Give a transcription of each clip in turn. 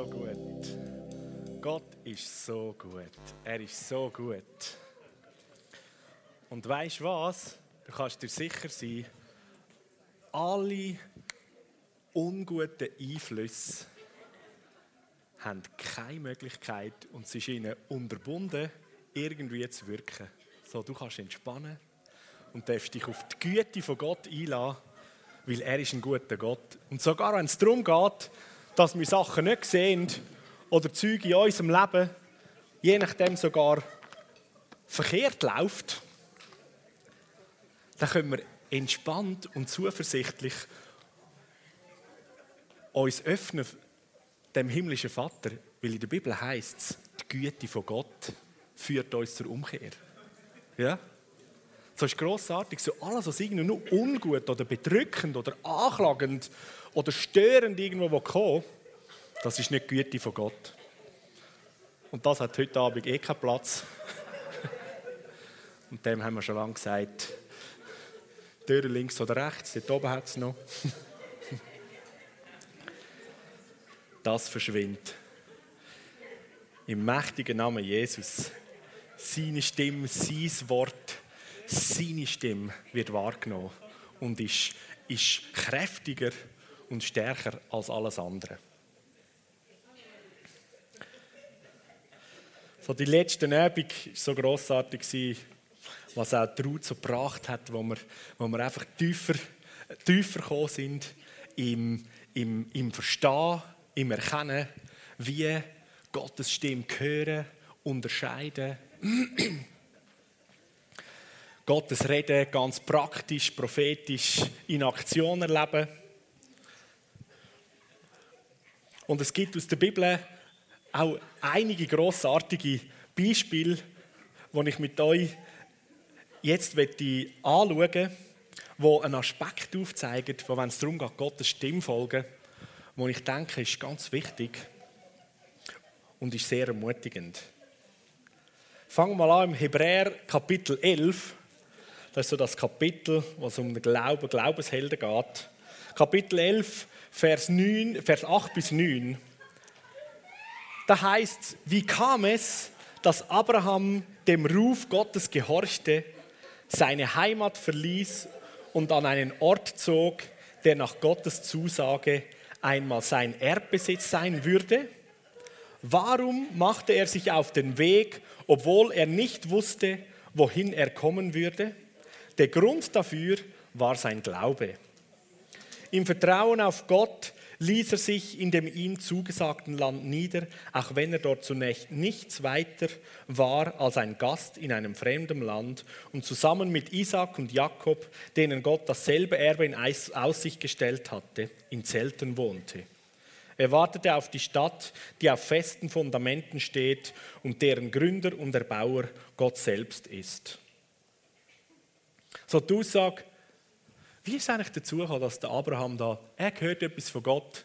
so gut. Gott ist so gut. Er ist so gut. Und weißt du was? Du kannst dir sicher sein, alle unguten Einflüsse haben keine Möglichkeit und es ist ihnen unterbunden, irgendwie zu wirken. So, du kannst entspannen und darfst dich auf die Güte von Gott einladen, weil er ist ein guter Gott. Und sogar wenn es darum geht, dass wir Sachen nicht sehen oder Züge in unserem Leben, je nachdem sogar verkehrt läuft, dann können wir entspannt und zuversichtlich uns öffnen dem himmlischen Vater, weil in der Bibel heißt es, die Güte von Gott führt uns zur Umkehr. Ja? Das ist grossartig. So alles, was irgendwie nur ungut oder bedrückend oder anklagend oder störend irgendwo kommt, das ist nicht die Güte von Gott. Und das hat heute Abend eh keinen Platz. Und dem haben wir schon lange gesagt, Tür links oder rechts, dort oben hat es noch. Das verschwindet. Im mächtigen Namen Jesus. Seine Stimme, sein Wort, seine Stimme wird wahrgenommen und ist, ist kräftiger und stärker als alles andere. So die letzte Übung war so grossartig, was auch die Ruth so gebracht hat, wo wir, wo wir einfach tiefer, tiefer gekommen sind im, im, im Verstehen, im Erkennen, wie Gottes Stimme hören, unterscheiden. Gottes Reden ganz praktisch, prophetisch in Aktion erleben. Und es gibt aus der Bibel auch einige grossartige Beispiele, die ich mit euch jetzt anschauen möchte, die einen Aspekt aufzeigen, wo, wenn es darum geht, Gottes Stimme folgen, wo ich denke, ist ganz wichtig und ist sehr ermutigend. Fangen wir mal an im Hebräer Kapitel 11. Das ist so das Kapitel, was um den Glauben, Glaubenshelden geht. Kapitel 11, Vers, 9, Vers 8 bis 9. Da heißt wie kam es, dass Abraham dem Ruf Gottes gehorchte, seine Heimat verließ und an einen Ort zog, der nach Gottes Zusage einmal sein Erbbesitz sein würde? Warum machte er sich auf den Weg, obwohl er nicht wusste, wohin er kommen würde? Der Grund dafür war sein Glaube. Im Vertrauen auf Gott ließ er sich in dem ihm zugesagten Land nieder, auch wenn er dort zunächst nichts weiter war als ein Gast in einem fremden Land und zusammen mit Isaac und Jakob, denen Gott dasselbe Erbe in Aussicht gestellt hatte, in Zelten wohnte. Er wartete auf die Stadt, die auf festen Fundamenten steht und deren Gründer und Erbauer Gott selbst ist. So die Aussage, wie ist es eigentlich dazu gekommen, dass der Abraham da, er hört etwas von Gott,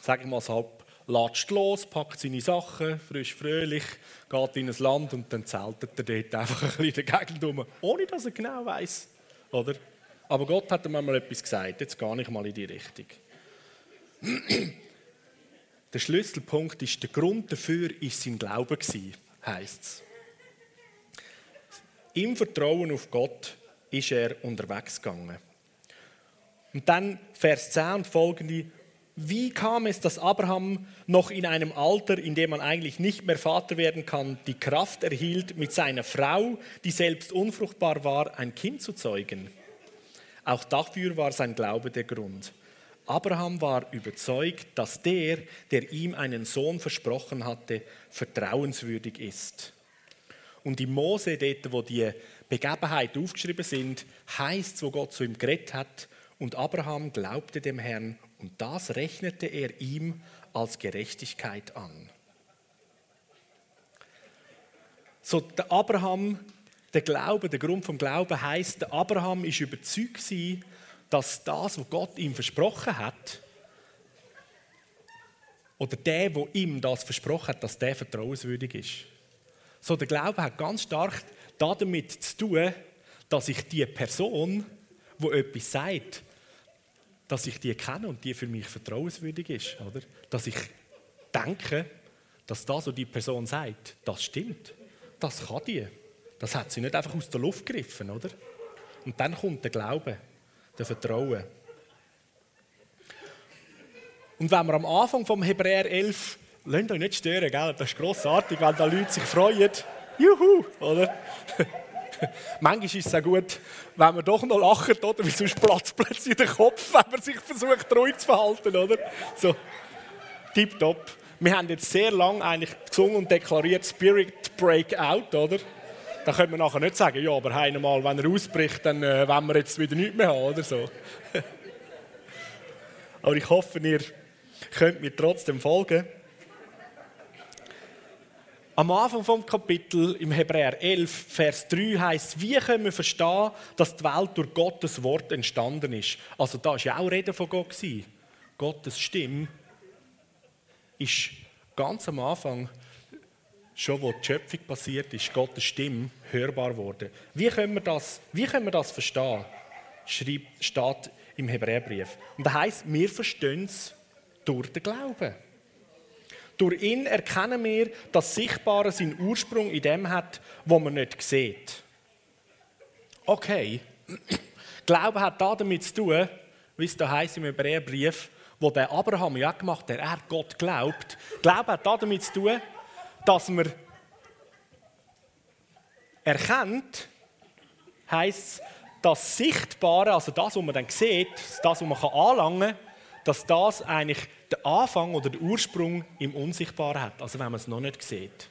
sage ich mal so, latscht los, packt seine Sachen, frisch, fröhlich, geht in ein Land und dann zeltet er dort einfach ein bisschen in der Gegend rum, ohne dass er genau weiß, oder? Aber Gott hat ihm mal etwas gesagt, jetzt gar nicht mal in die Richtung. Der Schlüsselpunkt ist, der Grund dafür ist sein Glaube gewesen, heisst es. Im Vertrauen auf Gott ist er unterwegs gegangen. Und dann Vers 10 und folgende. Wie kam es, dass Abraham noch in einem Alter, in dem man eigentlich nicht mehr Vater werden kann, die Kraft erhielt, mit seiner Frau, die selbst unfruchtbar war, ein Kind zu zeugen? Auch dafür war sein Glaube der Grund. Abraham war überzeugt, dass der, der ihm einen Sohn versprochen hatte, vertrauenswürdig ist. Und im Mose, dort, wo die Begebenheiten aufgeschrieben sind, heißt wo Gott zu ihm geredet hat, und Abraham glaubte dem Herrn und das rechnete er ihm als Gerechtigkeit an. So, der Abraham, der Glaube, der Grund vom Glauben heißt, der Abraham ist überzeugt gewesen, dass das, was Gott ihm versprochen hat, oder der, wo ihm das versprochen hat, dass der vertrauenswürdig ist. So, der Glaube hat ganz stark damit zu tun, dass ich die Person, wo etwas sagt, dass ich die kenne und die für mich vertrauenswürdig ist, oder? Dass ich denken, dass das, was die Person sagt, das stimmt. Das kann die. Das hat sie nicht einfach aus der Luft gegriffen, oder? Und dann kommt der Glaube, der Vertrauen. Und wenn wir am Anfang vom Hebräer 11, lasst euch nicht stören, gell? das ist grossartig, wenn da Leute sich freuen. Juhu, oder? Manchmal ist es auch gut, wenn man doch noch lacht, oder? Weil sonst platzt plötzlich der Kopf, wenn man sich versucht, ruhig zu verhalten, oder? So, tipptopp. Wir haben jetzt sehr lange eigentlich gesungen und deklariert Spirit Breakout, oder? Da können wir nachher nicht sagen, ja, aber einmal, wenn er ausbricht, dann äh, wollen wir jetzt wieder nichts mehr haben, oder so. aber ich hoffe, ihr könnt mir trotzdem folgen. Am Anfang vom Kapitel im Hebräer 11, Vers 3 heißt, wie können wir verstehen, dass die Welt durch Gottes Wort entstanden ist? Also da ist ja auch Rede von Gott. Gottes Stimme ist ganz am Anfang, schon wo die Schöpfung passiert ist, Gottes Stimme hörbar wurde. Wie können wir das, wie können wir das verstehen? Schreibt, steht im Hebräerbrief. Und das heißt, wir verstehen es durch den Glauben. Durch ihn erkennen wir, dass Sichtbare seinen Ursprung in dem hat, wo man nicht sieht. Okay, Glaube hat da damit zu tun, wie es da heißt im Hebräerbrief, wo der Abraham ja gemacht hat, er hat Gott glaubt. Glaube hat da damit zu tun, dass man erkennt, heißt das Sichtbare, also das, was man dann sieht, das, was man anlangen kann, dass das eigentlich den Anfang oder den Ursprung im Unsichtbaren hat, also wenn man es noch nicht sieht.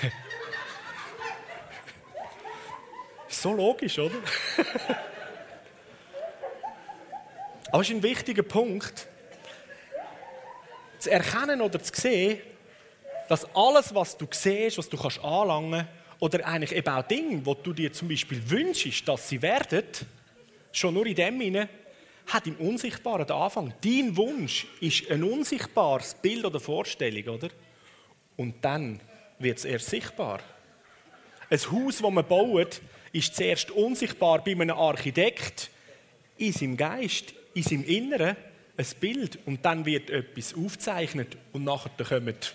so logisch, oder? Aber es ist ein wichtiger Punkt, zu erkennen oder zu sehen, dass alles, was du siehst, was du kannst anlangen oder eigentlich eben auch Dinge, wo du dir zum Beispiel wünschst, dass sie werden, schon nur in dem hinein hat im Unsichtbaren den Anfang. Dein Wunsch ist ein unsichtbares Bild oder Vorstellung, oder? Und dann wird es erst sichtbar. Ein Haus, das man baut, ist zuerst unsichtbar bei einem Architekt, in seinem Geist, in seinem Inneren, ein Bild. Und dann wird etwas aufgezeichnet und nachher kommen die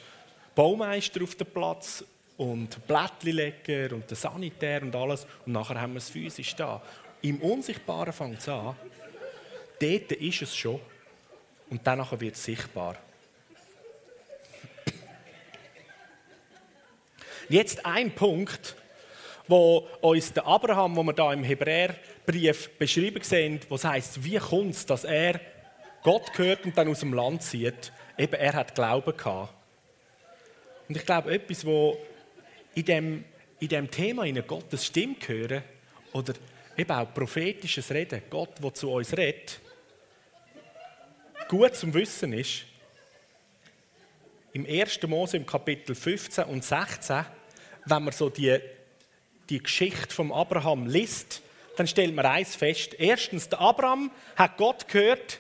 Baumeister auf den Platz und Blättchenleger und der Sanitär und alles. Und nachher haben wir es physisch da. Im Unsichtbaren fängt es an Dort ist es schon. Und danach wird es sichtbar. Jetzt ein Punkt, wo uns der Abraham, wo wir da im Hebräerbrief beschrieben sehen, wo es heißt, wie kommt es, dass er Gott gehört und dann aus dem Land zieht. Eben, er hat Glauben gehabt. Und ich glaube, etwas, wo in dem, in dem Thema in Gottes Stimme hören oder eben auch prophetisches Reden, Gott, der zu uns redet, gut zum Wissen ist, im 1. Mose im Kapitel 15 und 16, wenn man so die, die Geschichte vom Abraham liest, dann stellt man eins fest. Erstens, der Abraham hat Gott gehört,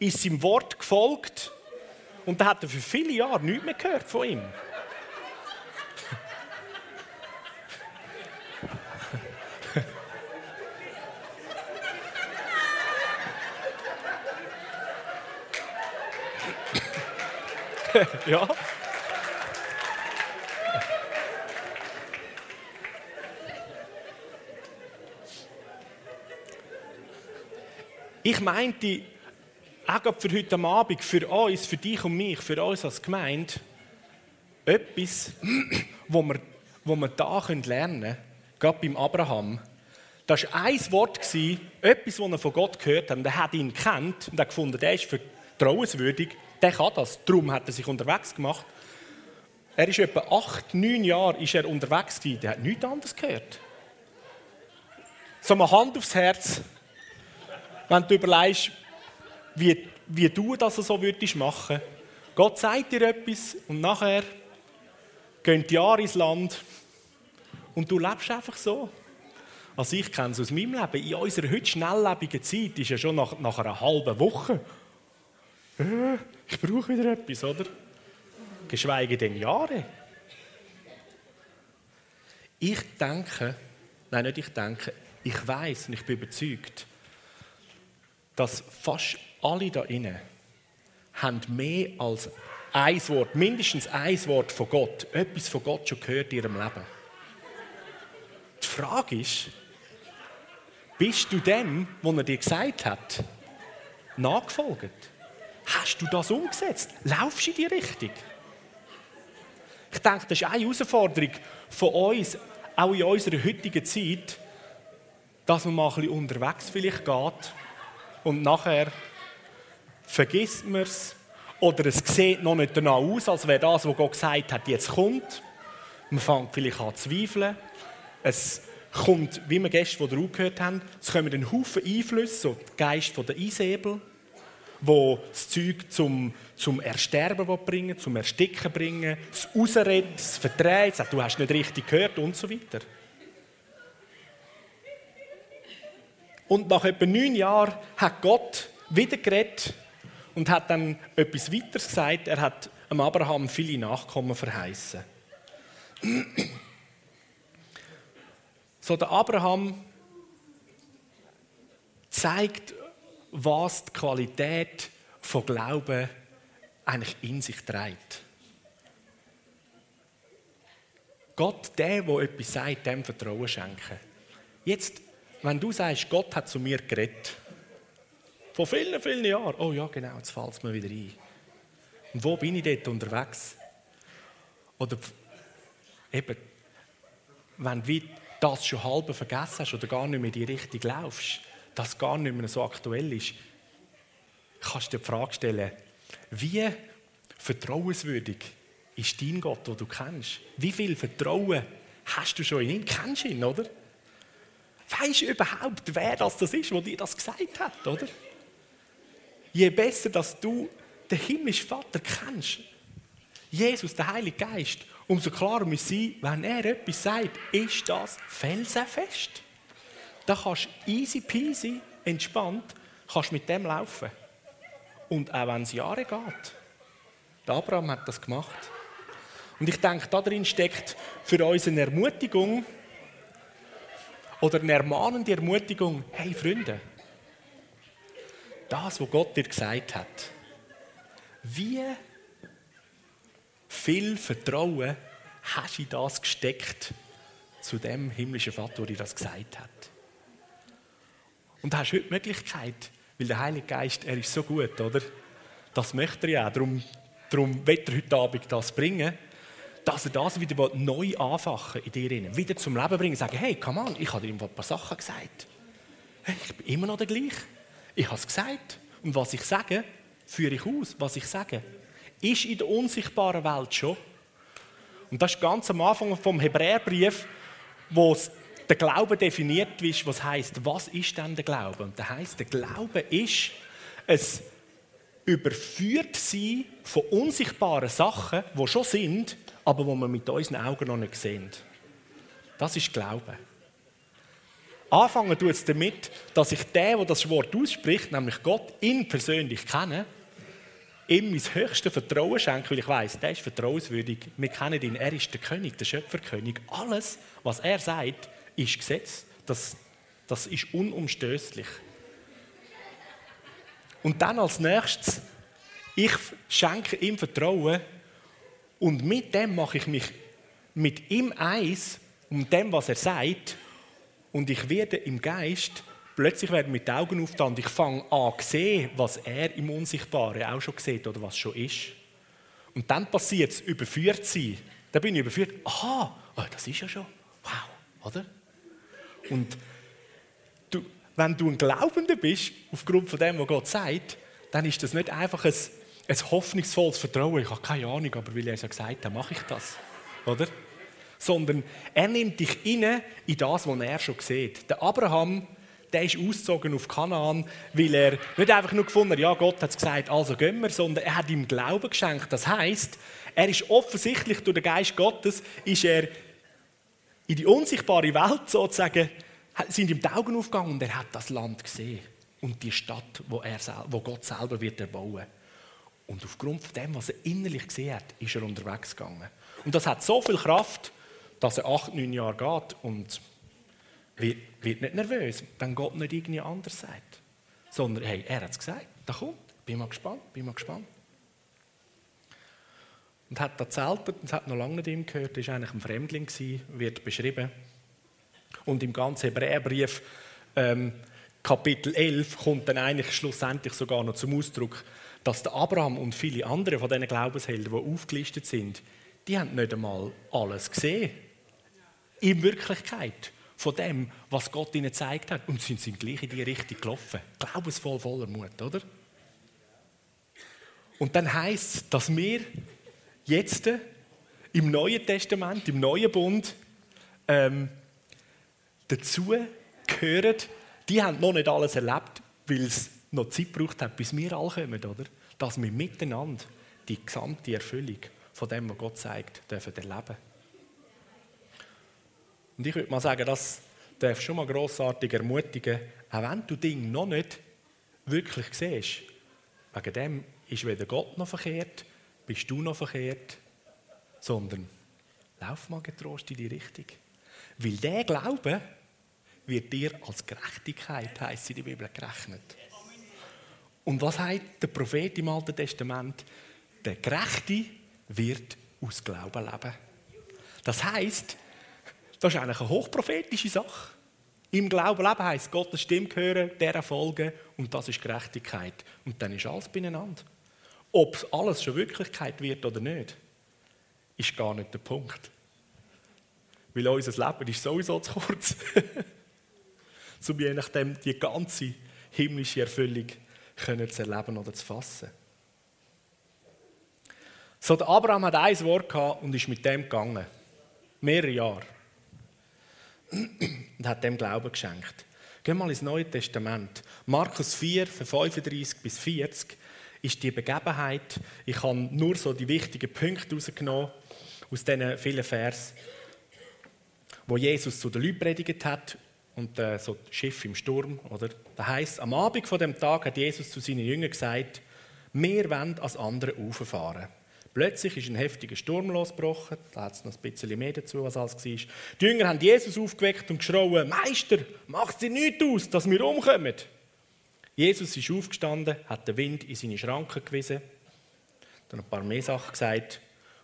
ist seinem Wort gefolgt und dann hat er für viele Jahre nichts mehr gehört von ihm. ja. Ich meinte, auch für heute Abend, für uns, für dich und mich, für uns als Gemeinde, etwas, wo wir, wo wir da lernen können, gerade beim Abraham. Das war ein Wort, etwas, das er von Gott gehört hat. Er hat ihn kennt und er gefunden, der ist vertrauenswürdig der kann das. Darum hat er sich unterwegs gemacht. Er ist etwa acht, neun Jahre ist er unterwegs gewesen. Der hat nichts anderes gehört. So eine Hand aufs Herz, wenn du überlegst, wie, wie du das so würdest machen. Gott sagt dir etwas und nachher gehen die Jahre ins Land und du lebst einfach so. Also ich kenne es aus meinem Leben. In unserer heute schnelllebigen Zeit ist ja schon nach, nach einer halben Woche ich brauche wieder etwas, oder? Geschweige denn Jahre. Ich denke, nein, nicht ich denke, ich weiß und ich bin überzeugt, dass fast alle da innen haben mehr als ein Wort, mindestens ein Wort von Gott, etwas von Gott schon gehört in ihrem Leben. Die Frage ist, bist du dem, was er dir gesagt hat, nachgefolgt? Hast du das umgesetzt? Laufst du in die Richtung? Ich denke, das ist eine Herausforderung von uns, auch in unserer heutigen Zeit, dass man mal ein bisschen unterwegs vielleicht geht und nachher vergisst man es oder es sieht noch nicht danach aus, als wäre das, was Gott gesagt hat, jetzt kommt. Man fängt vielleicht an zu zweifeln. Es kommt, wie wir gestern von gehört haben, es kommen einen Haufen Einflüsse, so der Geist der Einsäbel, wo das Zeug zum, zum Ersterben bringen, zum Ersticken bringen, das Rausreden, das Verdrehen, sagt, du hast nicht richtig gehört und so weiter. Und nach etwa neun Jahren hat Gott wieder geredet und hat dann etwas weiteres gesagt. Er hat dem Abraham viele Nachkommen verheißen. So, der Abraham zeigt, was die Qualität von Glauben eigentlich in sich trägt. Gott, der, der etwas sagt, dem Vertrauen schenken. Jetzt, wenn du sagst, Gott hat zu mir geredet, vor vielen, vielen Jahren, oh ja, genau, jetzt fällt es mir wieder ein. Und wo bin ich dort unterwegs? Oder eben, wenn du das schon halb vergessen hast oder gar nicht mehr in die Richtung laufst, das gar nicht mehr so aktuell ist, kannst du dir die Frage stellen, wie vertrauenswürdig ist dein Gott, den du kennst? Wie viel Vertrauen hast du schon in ihn? Kennst du ihn, oder? Weißt du überhaupt, wer das, das ist, der dir das gesagt hat, oder? Je besser, dass du den himmlischen Vater kennst, Jesus, der Heilige Geist, umso klarer muss sein, wenn er etwas sagt, ist das felsenfest. Da kannst du easy peasy, entspannt, kannst mit dem laufen. Und auch wenn es Jahre geht. Der Abraham hat das gemacht. Und ich denke, darin steckt für uns eine Ermutigung oder eine ermahnende Ermutigung. Hey Freunde, das, was Gott dir gesagt hat, wie viel Vertrauen hast du in das gesteckt zu dem himmlischen Vater, der dir das gesagt hat? Und hast heute die Möglichkeit, weil der Heilige Geist, er ist so gut, oder? Das möchte er ja. Darum, darum wird er heute Abend das bringen, dass er das wieder neu anfachen in dir. Wieder zum Leben bringen. Sagen, hey, come on, ich habe dir ein paar Sachen gesagt. Ich bin immer noch der gleiche. Ich habe es gesagt. Und was ich sage, führe ich aus. Was ich sage, ist in der unsichtbaren Welt schon. Und das ist ganz am Anfang vom Hebräerbrief, wo es der Glaube definiert ist, was heißt, was ist denn der Glaube? Und der heißt, der Glaube ist es überführt sein von unsichtbaren Sachen, wo schon sind, aber wo wir mit unseren Augen noch nicht sehen. Das ist Glaube. Anfangen tut es damit, dass ich den, der das Wort ausspricht, nämlich Gott, ihn persönlich kenne, ihm mein höchstes Vertrauen schenke, weil ich weiß, der ist vertrauenswürdig. Wir kennen ihn, er ist der König, der Schöpferkönig. Alles, was er sagt, ist Gesetz. Das, das ist unumstößlich. Und dann als nächstes, ich schenke ihm Vertrauen und mit dem mache ich mich mit ihm eins, um dem, was er sagt. Und ich werde im Geist, plötzlich werden mit Augen aufgetan und ich fange an zu sehen, was er im Unsichtbaren auch schon sieht oder was schon ist. Und dann passiert es, überführt sie. Da bin ich überführt. Aha, oh, das ist ja schon. Wow, oder? Und du, wenn du ein Glaubender bist, aufgrund von dem, was Gott sagt, dann ist das nicht einfach ein, ein hoffnungsvolles Vertrauen. Ich habe keine Ahnung, aber weil er es ja gesagt hat, mache ich das. Oder? Sondern er nimmt dich in das, was er schon sieht. Der Abraham, der ist ausgezogen auf Kanaan, weil er nicht einfach nur gefunden hat, ja, Gott hat es gesagt, also gehen wir, sondern er hat ihm Glauben geschenkt. Das heißt, er ist offensichtlich durch den Geist Gottes, ist er in die unsichtbare Welt sozusagen, sind ihm die Augen aufgegangen und er hat das Land gesehen und die Stadt, wo, er, wo Gott selber wird erbauen. Und aufgrund von dem, was er innerlich gesehen hat, ist er unterwegs gegangen. Und das hat so viel Kraft, dass er acht, neun Jahre geht und wird, wird nicht nervös, wenn Gott nicht irgendwie anders sagt. Sondern, hey, er hat es gesagt, da kommt, bin mal gespannt, bin mal gespannt. Und hat da zeltet und hat noch lange nicht ihm gehört. War eigentlich ein Fremdling, gewesen, wird beschrieben. Und im ganzen Hebräerbrief, ähm, Kapitel 11, kommt dann eigentlich schlussendlich sogar noch zum Ausdruck, dass der Abraham und viele andere von diesen Glaubenshelden, die aufgelistet sind, die haben nicht einmal alles gesehen. In Wirklichkeit von dem, was Gott ihnen gezeigt hat. Und sind, sind gleich in die Richtung gelaufen. Glaubensvoll, voller Mut, oder? Und dann heißt es, dass wir jetzt im Neuen Testament, im Neuen Bund, ähm, dazu gehören, die haben noch nicht alles erlebt, weil es noch Zeit braucht hat, bis wir alle kommen, oder? Dass wir miteinander die gesamte Erfüllung von dem, was Gott zeigt, dürfen erleben. Und ich würde mal sagen, das darf schon mal grossartig ermutigen, auch wenn du Dinge noch nicht wirklich siehst. Wegen dem ist weder Gott noch verkehrt, bist du noch verkehrt, sondern lauf mal getrost in die Richtung. Weil der Glaube wird dir als Gerechtigkeit, heisst in der Bibel, gerechnet. Und was heißt der Prophet im Alten Testament? Der Gerechte wird aus Glauben leben. Das heißt, das ist eigentlich eine hochprophetische Sache. Im Glauben leben heisst, Gottes Stimme hören, der folgen und das ist Gerechtigkeit. Und dann ist alles beieinander. Ob es alles schon Wirklichkeit wird oder nicht, ist gar nicht der Punkt. Weil unser Leben ist sowieso zu kurz. um je nachdem die ganze himmlische Erfüllung zu erleben oder zu fassen. So, der Abraham hat ein Wort gehabt und ist mit dem gegangen. Mehrere Jahre. Und hat dem Glauben geschenkt. Gehen wir mal ins Neue Testament. Markus 4, von 35 bis 40 ist die Begebenheit. Ich habe nur so die wichtigen Punkte herausgenommen aus diesen vielen Vers, wo Jesus zu den Leuten predigt hat und äh, so Schiff im Sturm, oder? Da heißt, am Abend von dem Tag hat Jesus zu seinen Jüngern gesagt: "Wir wollen als andere Ufer fahren." Plötzlich ist ein heftiger Sturm losgebrochen. Da hat es noch ein bisschen mehr dazu, was alles war. Die Jünger haben Jesus aufgeweckt und geschrien: Meister, macht dir nichts aus, dass wir umkommen. Jesus ist aufgestanden, hat den Wind in seine Schranken gewiesen, dann ein paar mehr Sachen gesagt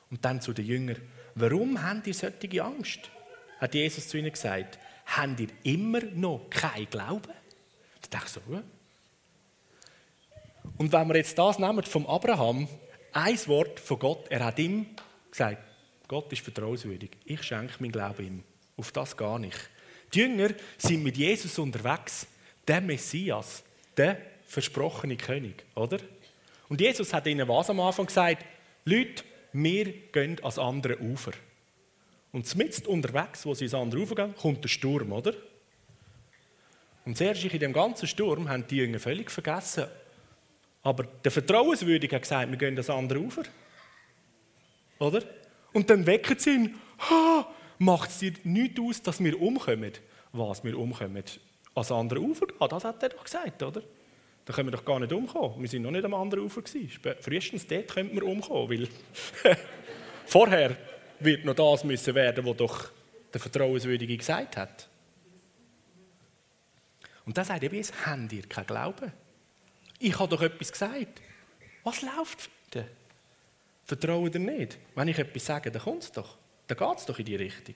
und dann zu den Jüngern: Warum habt ihr solche Angst? Hat Jesus zu ihnen gesagt: Habt ihr immer noch keinen Glauben? Da dachte ich so, ja. Und wenn wir jetzt das nehmen vom Abraham, ein Wort von Gott. Er hat ihm gesagt, Gott ist vertrauenswürdig. Ich schenke mein Glauben ihm. Auf das gar nicht. Die Jünger sind mit Jesus unterwegs. Der Messias, der versprochene König, oder? Und Jesus hat ihnen was am Anfang gesagt? Leute, wir gehen ans andere Ufer. Und mitten unterwegs, wo sie ans andere Ufer gehen, kommt der Sturm, oder? Und zuerst in dem ganzen Sturm haben die Jünger völlig vergessen, aber der Vertrauenswürdige hat gesagt, wir gehen das andere Ufer. Oder? Und dann wecken sie ihn, ha, macht es dir nichts aus, dass wir umkommen? Was, wir umkommen? Ans andere Ufer? Ah, das hat er doch gesagt, oder? Da können wir doch gar nicht umkommen. Wir sind noch nicht am anderen Ufer. Frühestens dort könnten wir umkommen, weil vorher wird noch das müssen werden, was doch der Vertrauenswürdige gesagt hat. Und da sagt er, jetzt habt ihr keinen Glauben. Ich habe doch etwas gesagt. Was läuft denn? Vertrauen dir nicht. Wenn ich etwas sage, dann kommt es doch. Dann geht es doch in die Richtung.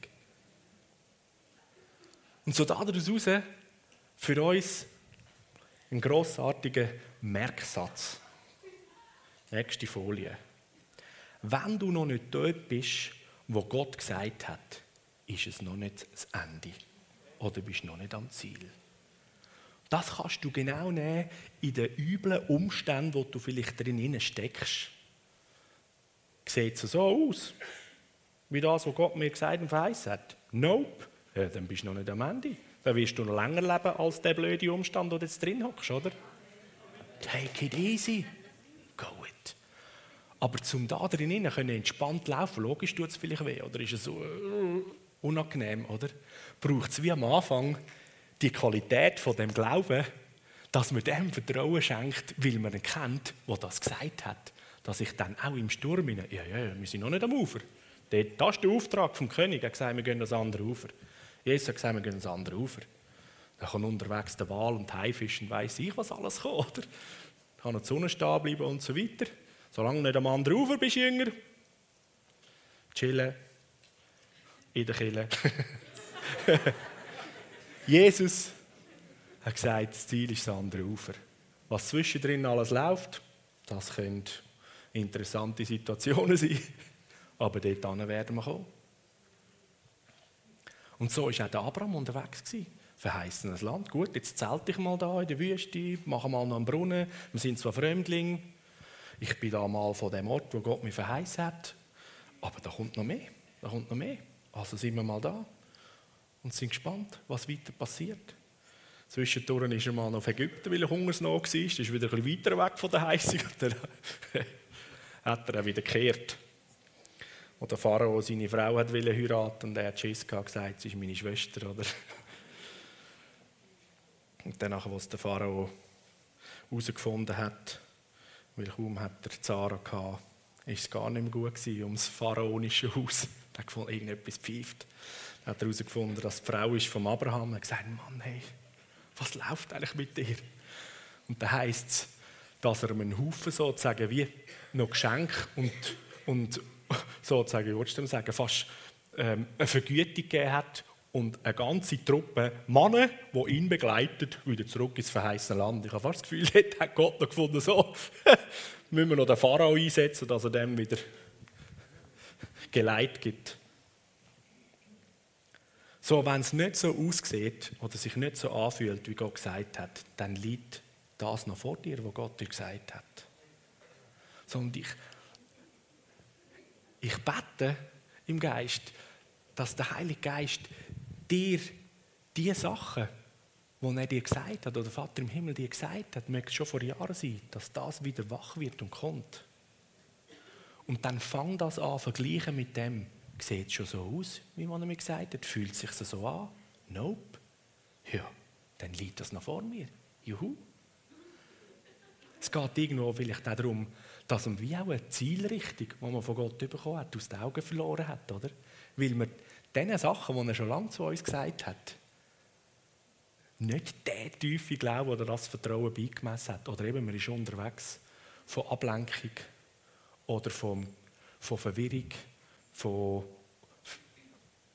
Und so daraus raus für uns ein grossartiger Merksatz. Nächste Folie. Wenn du noch nicht dort bist, wo Gott gesagt hat, ist es noch nicht das Ende. Oder bist du noch nicht am Ziel. Das kannst du genau nehmen in den üblen Umständen, wo du vielleicht drin steckst. Sieht es so aus, wie das, was Gott mir gesagt und verheißen hat? Nope. Ja, dann bist du noch nicht am Ende. Dann wirst du noch länger leben als der blöde Umstand, wo du jetzt drin hockst, oder? Take it easy. Go it. Aber zum da drin können entspannt laufen, logisch tut es vielleicht weh, oder ist es so uh, unangenehm, oder? Braucht es wie am Anfang die Qualität von dem Glauben, dass man dem Vertrauen schenkt, weil man ihn kennt, der das gesagt hat. Dass ich dann auch im Sturm, ja, ja, ja, wir sind noch nicht am Ufer. Das ist der Auftrag vom König. Er hat gesagt, wir gehen ans andere Ufer. Jesus hat gesagt, wir gehen ans andere Ufer. Dann kann unterwegs der Wal und Haifisch und weiss ich, was alles kommt. Oder? Kann noch die Sonne stehen bleiben und so weiter. Solange du nicht am anderen Ufer bist, Jünger, chillen in der Kille. Jesus hat gesagt, das Ziel ist das andere Ufer. Was zwischendrin alles läuft, das können interessante Situationen sein, aber dort werden wir kommen. Und so war auch der Abraham unterwegs. Verheißenes Land. Gut, jetzt zelte ich mal da in der Wüste, mache mal noch einen Brunnen. Wir sind zwar Fremdlinge. Ich bin da mal von dem Ort, wo Gott mich verheißen hat. Aber da kommt noch mehr. Da kommt noch mehr. Also sind wir mal da und sind gespannt, was weiter passiert. Zwischendurch ist er mal auf Ägypten, weil er Hungersnot war. Ist wieder ein bisschen weiter weg von der Heissung. Dann hat er auch wieder gekehrt. Und der Pharao seine Frau hat heiraten und er hat Schiss gesagt, sie ist meine Schwester. Oder? Und danach, als der Pharao herausgefunden hat, weil kaum hat er Zara gehabt, ist es gar nicht mehr gut gewesen, um das pharaonische Haus. Er hat gefunden, irgendetwas pfeift. Dann hat er herausgefunden, dass die Frau ist vom Abraham. Er hat gesagt, Mann, hey, was läuft eigentlich mit dir? Und dann heisst es, dass er einen Haufen sozusagen wie noch Geschenk und, und sozusagen, ich wollte sagen, fast ähm, eine Vergütung gegeben hat und eine ganze Truppe Männer, die ihn begleitet, wieder zurück ins verheißene Land. Ich habe fast das Gefühl, dort hat Gott noch gefunden, so müssen wir noch den Pharao einsetzen, dass er dem wieder Geleit gibt. So, wenn es nicht so aussieht oder sich nicht so anfühlt, wie Gott gesagt hat, dann liegt das noch vor dir, was Gott dir gesagt hat. So, und ich, ich bete im Geist, dass der Heilige Geist dir die Sachen, die er dir gesagt hat, oder der Vater im Himmel dir gesagt hat, möchte schon vor Jahren sein, dass das wieder wach wird und kommt. Und dann fang das an vergleichen mit dem, Sieht es schon so aus, wie man mir gesagt hat? Fühlt es sich so an? Nope. Ja, dann liegt das noch vor mir. Juhu. Es geht irgendwo vielleicht auch darum, dass man wie auch eine Zielrichtung, die man von Gott bekommen hat, aus den Augen verloren hat, oder? Weil man diesen Sachen, die er schon lange zu uns gesagt hat, nicht der tiefe Glaube oder das Vertrauen beigemessen hat. Oder eben, man ist unterwegs von Ablenkung oder von, von Verwirrung von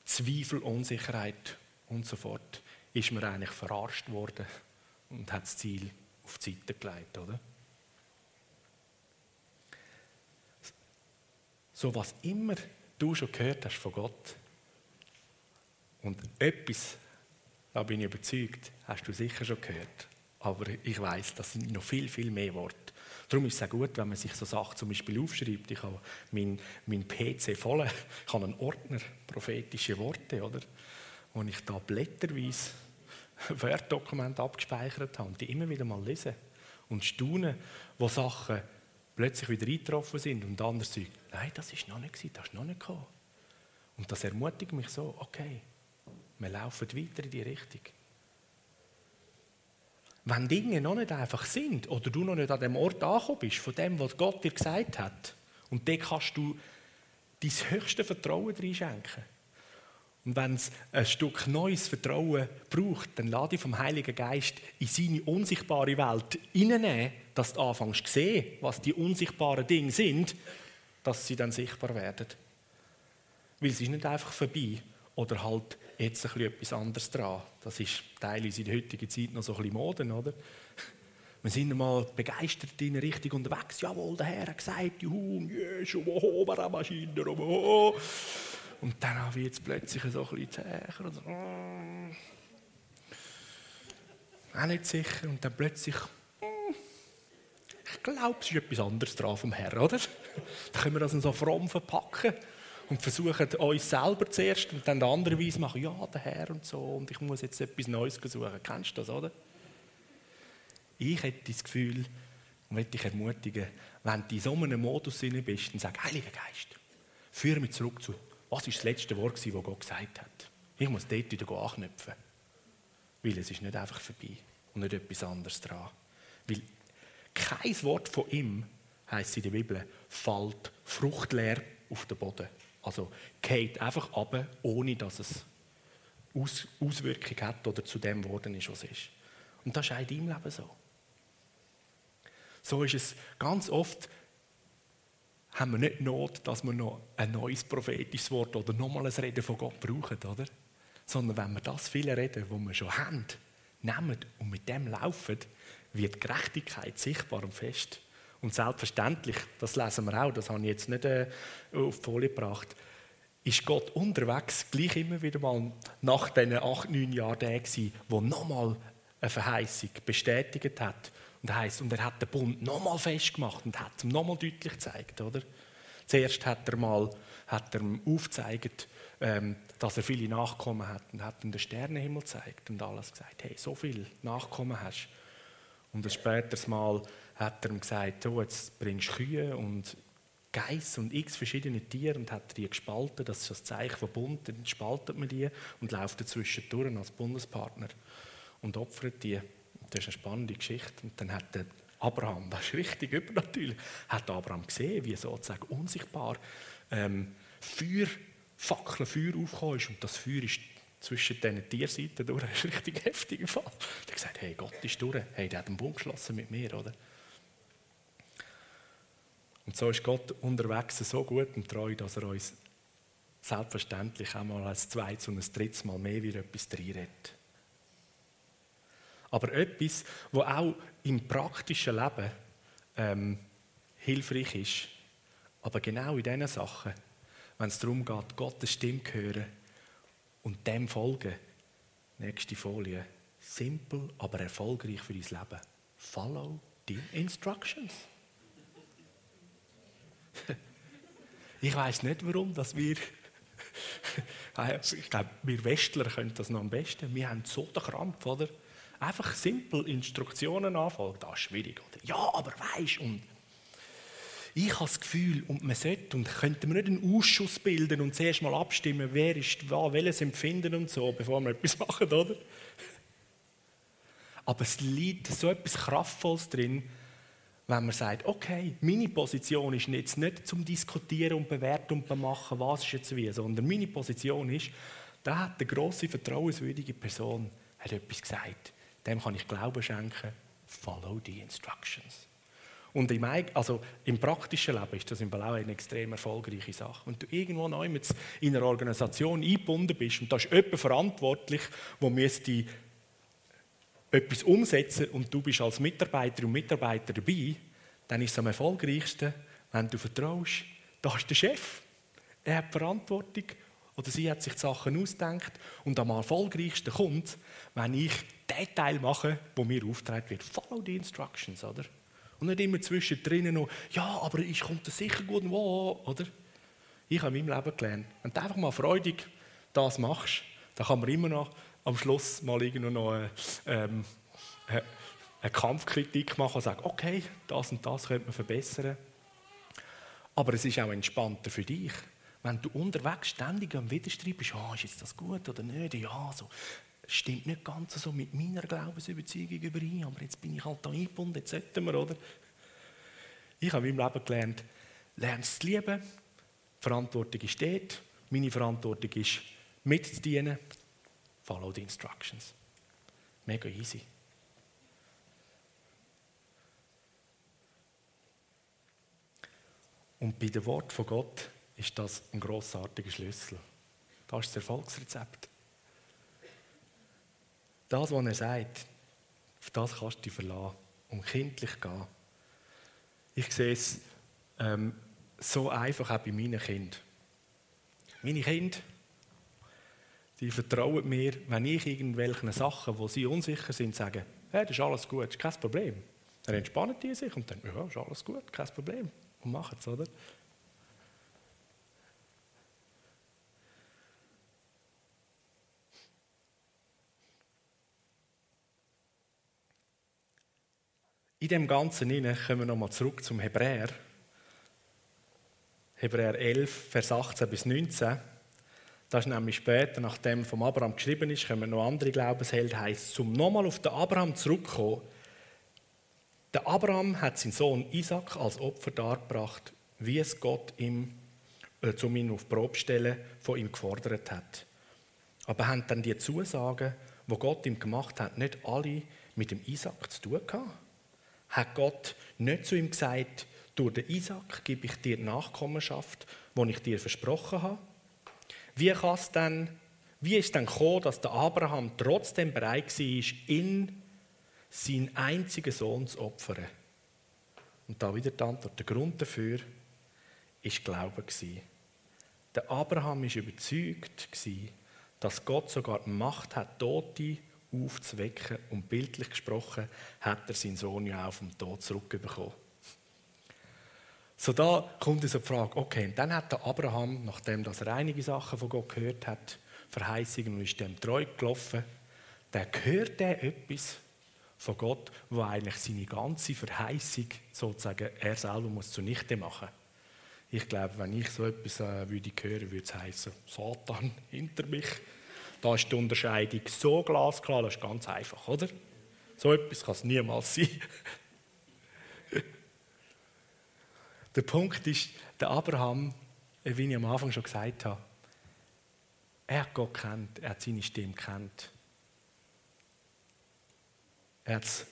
Zweifel, Unsicherheit und so fort, ist man eigentlich verarscht worden und hat das Ziel auf die Seite gelegt, oder? So was immer du schon gehört hast von Gott und etwas, da bin ich überzeugt, hast du sicher schon gehört. Aber ich weiß, das sind noch viel, viel mehr Worte. Darum ist es auch gut, wenn man sich so Sachen zum Beispiel aufschreibt. Ich habe meinen mein PC voll. Ich habe einen Ordner, prophetische Worte, oder? Wo ich da blätterweise Word-Dokumente abgespeichert habe und die immer wieder mal lesen und staunen, wo Sachen plötzlich wieder eingetroffen sind und anders sagen, nein, das ist noch nicht, das ist noch nicht gekommen. Und das ermutigt mich so, okay, wir laufen weiter in die Richtung. Wenn Dinge noch nicht einfach sind oder du noch nicht an dem Ort angekommen bist, von dem, was Gott dir gesagt hat, und dann kannst du dein höchste Vertrauen schenken. Und wenn es ein Stück neues Vertrauen braucht, dann lade dich vom Heiligen Geist in seine unsichtbare Welt hineinnehmen, dass du anfängst zu sehen, was die unsichtbaren Dinge sind, dass sie dann sichtbar werden. Weil es ist nicht einfach vorbei oder halt jetzt ein bisschen etwas anderes dran. Das ist teilweise in der heutigen Zeit noch so ein bisschen Moden, oder? Wir sind einmal begeistert in eine Richtung unterwegs. Jawohl, der Herr hat gesagt, juhu, Jesu, oben Maschine. Und dann wird es plötzlich so ein bisschen zäher. So, auch nicht sicher. Und dann plötzlich, ich glaube, es ist etwas anderes dran vom Herrn, oder? Dann können wir das so fromm verpacken und versuchen uns selber zuerst und dann der andere Weise machen, ja, der Herr und so, und ich muss jetzt etwas Neues suchen. Kennst du das, oder? Ich hätte das Gefühl, und möchte dich ermutigen, wenn du in so einem Modus bist, dann sag, Heiliger Geist, führe mich zurück zu, was ist das letzte Wort, das Gott gesagt hat. Ich muss dort wieder anknüpfen. Weil es ist nicht einfach vorbei und nicht etwas anderes dran. Weil kein Wort von ihm, heisst in der Bibel, fällt fruchtleer auf den Boden. Also geht einfach ab, ohne dass es Aus Auswirkung hat oder zu dem geworden ist, was es ist. Und das in deinem Leben so. So ist es ganz oft haben wir nicht Not, dass wir noch ein neues prophetisches Wort oder nochmal ein Reden von Gott brauchen, oder? Sondern wenn wir das viele Reden, wo wir schon haben, nehmen und mit dem laufen, wird Gerechtigkeit sichtbar und fest. Und selbstverständlich, das lesen wir auch, das habe ich jetzt nicht äh, auf die Folie gebracht, ist Gott unterwegs gleich immer wieder mal nach diesen acht, neun Jahren der gewesen, wo nochmal eine Verheißung bestätigt hat. Und heißt, und er hat den Bund nochmal festgemacht und hat ihm nochmal deutlich gezeigt, oder? Zuerst hat er mal hat er ihm aufgezeigt, ähm, dass er viele Nachkommen hat und hat ihm den Sternenhimmel gezeigt und alles gesagt, hey, so viele Nachkommen hast. Und ein späteres Mal hat er ihm gesagt, oh, jetzt bringst du Kühe und Geiss und x verschiedene Tiere und hat die gespalten. Das ist das Zeichen von Bund. Dann spaltet man die und läuft dazwischen durch als Bundespartner und opfert die. Das ist eine spannende Geschichte. Und dann hat der Abraham, das ist richtig übernatürlich, hat Abraham gesehen, wie sozusagen unsichtbar ähm, Feuer, Fackeln, Feuer aufgekommen ist. Und das Feuer ist zwischen diesen Tierseiten durch. Das ist richtig heftig Fall. Er hat gesagt, hey, Gott ist durch. Hey, der hat einen Bund geschlossen mit mir, oder? Und so ist Gott unterwegs so gut und treu, dass er uns selbstverständlich einmal als zweites und ein drittes Mal mehr wieder etwas reinredet. Aber etwas, was auch im praktischen Leben ähm, hilfreich ist, aber genau in diesen Sachen, wenn es darum geht, Gottes Stimme hören und dem folgen, nächste Folie, simpel, aber erfolgreich für dein Leben. Follow the instructions. Ich weiß nicht, warum, dass wir, ich glaube, wir Westler können das noch am besten. Wir haben so den Krampf, oder? Einfach simpel Instruktionen anfolgen, das ist schwierig, oder? Ja, aber weißt und ich habe das Gefühl, und man sollte, und könnte man nicht einen Ausschuss bilden und zuerst mal abstimmen, wer ist was, welches Empfinden und so, bevor wir etwas machen, oder? Aber es liegt so etwas Kraftvolles drin, wenn man sagt, okay, meine Position ist jetzt nicht zum Diskutieren und Bewerten und Bemachen, was ist jetzt wie, sondern meine Position ist, da hat eine grosse, vertrauenswürdige Person hat etwas gesagt. Dem kann ich Glauben schenken. Follow the instructions. Und im, also im praktischen Leben ist das im Blau eine extrem erfolgreiche Sache. Wenn du irgendwo neu in einer Organisation eingebunden bist und da ist jemand verantwortlich, der müsste etwas umsetzen und du bist als Mitarbeiter und Mitarbeiter dabei, dann ist es am erfolgreichsten, wenn du vertraust, da ist der Chef. Er hat Verantwortung oder sie hat sich die Sachen ausgedacht und am erfolgreichsten kommt, wenn ich den Teil mache, wo mir aufgetragen wird. Follow the instructions, oder? Und nicht immer zwischendrin noch, ja, aber ich kommt das sicher gut, wo, oder? Ich habe in meinem Leben gelernt, wenn du einfach mal freudig das machst, dann kann man immer noch am Schluss mal irgendwo noch äh, ähm, äh, eine Kampfkritik machen und sagen, okay, das und das könnte man verbessern. Aber es ist auch entspannter für dich. Wenn du unterwegs ständig am Widerstreit bist, ah, ist jetzt das gut oder nicht? Ja, so. Stimmt nicht ganz so mit meiner Glaubensüberzeugung überein, aber jetzt bin ich halt da eingebunden, jetzt sollten wir, oder? Ich habe in meinem Leben gelernt, lernst zu lieben, die Verantwortung ist dort, meine Verantwortung ist mitzudienen, follow the instructions. Mega easy. Und bei dem Wort von Gott ist das ein grossartiger Schlüssel. Das ist das Erfolgsrezept. Das, was er sagt, auf das kannst du dich verlassen und kindlich gehen. Ich sehe es ähm, so einfach auch bei meinen Kindern. Meine Kinder die vertrauen mir, wenn ich irgendwelche Sachen, wo sie unsicher sind, sage, hey, das ist alles gut, das ist kein Problem. Dann entspannen die sich und denken, ja, ist alles gut, kein Problem. Und machen es, oder? In dem Ganzen kommen wir nochmal zurück zum Hebräer. Hebräer 11, Vers 18 bis 19. Das ist nämlich später, nachdem vom Abraham geschrieben ist, kommen noch andere Glaubenshelden, heißt zum nochmal auf den Abraham zurückkommen. Der Abraham hat seinen Sohn Isaac als Opfer dargebracht, wie es Gott ihm, äh, zum ihn auf Probe stellen, von ihm gefordert hat. Aber haben dann die Zusagen, wo Gott ihm gemacht hat, nicht alle mit dem Isaac zu tun gehabt? Hat Gott nicht zu ihm gesagt, durch den Isaac gebe ich dir die Nachkommenschaft, die ich dir versprochen habe. Wie kann es denn, wie ist es denn gekommen, dass der Abraham trotzdem bereit war, in seinen einzigen Sohn zu opfern? Und da wieder die Antwort. Der Grund dafür war Glaube. Der Abraham war überzeugt, dass Gott sogar die Macht hat, Tote aufzuwecken. Und bildlich gesprochen hat er seinen Sohn ja auch vom Tod zurückbekommen. So da kommt so die Frage, okay, und dann hat der Abraham, nachdem er einige Sachen von Gott gehört hat, Verheißungen und ist dem treu gelaufen, dann hört er etwas von Gott, wo eigentlich seine ganze Verheißung sozusagen er selber muss zunichte machen. Ich glaube, wenn ich so etwas äh, würde hören, würde es heißen, Satan hinter mich. Da ist die Unterscheidung so glasklar, das ist ganz einfach, oder? So etwas kann es niemals sein. Der Punkt ist, der Abraham, wie ich am Anfang schon gesagt habe, er hat Gott kennt, er hat seine Stimme kennt. Er hat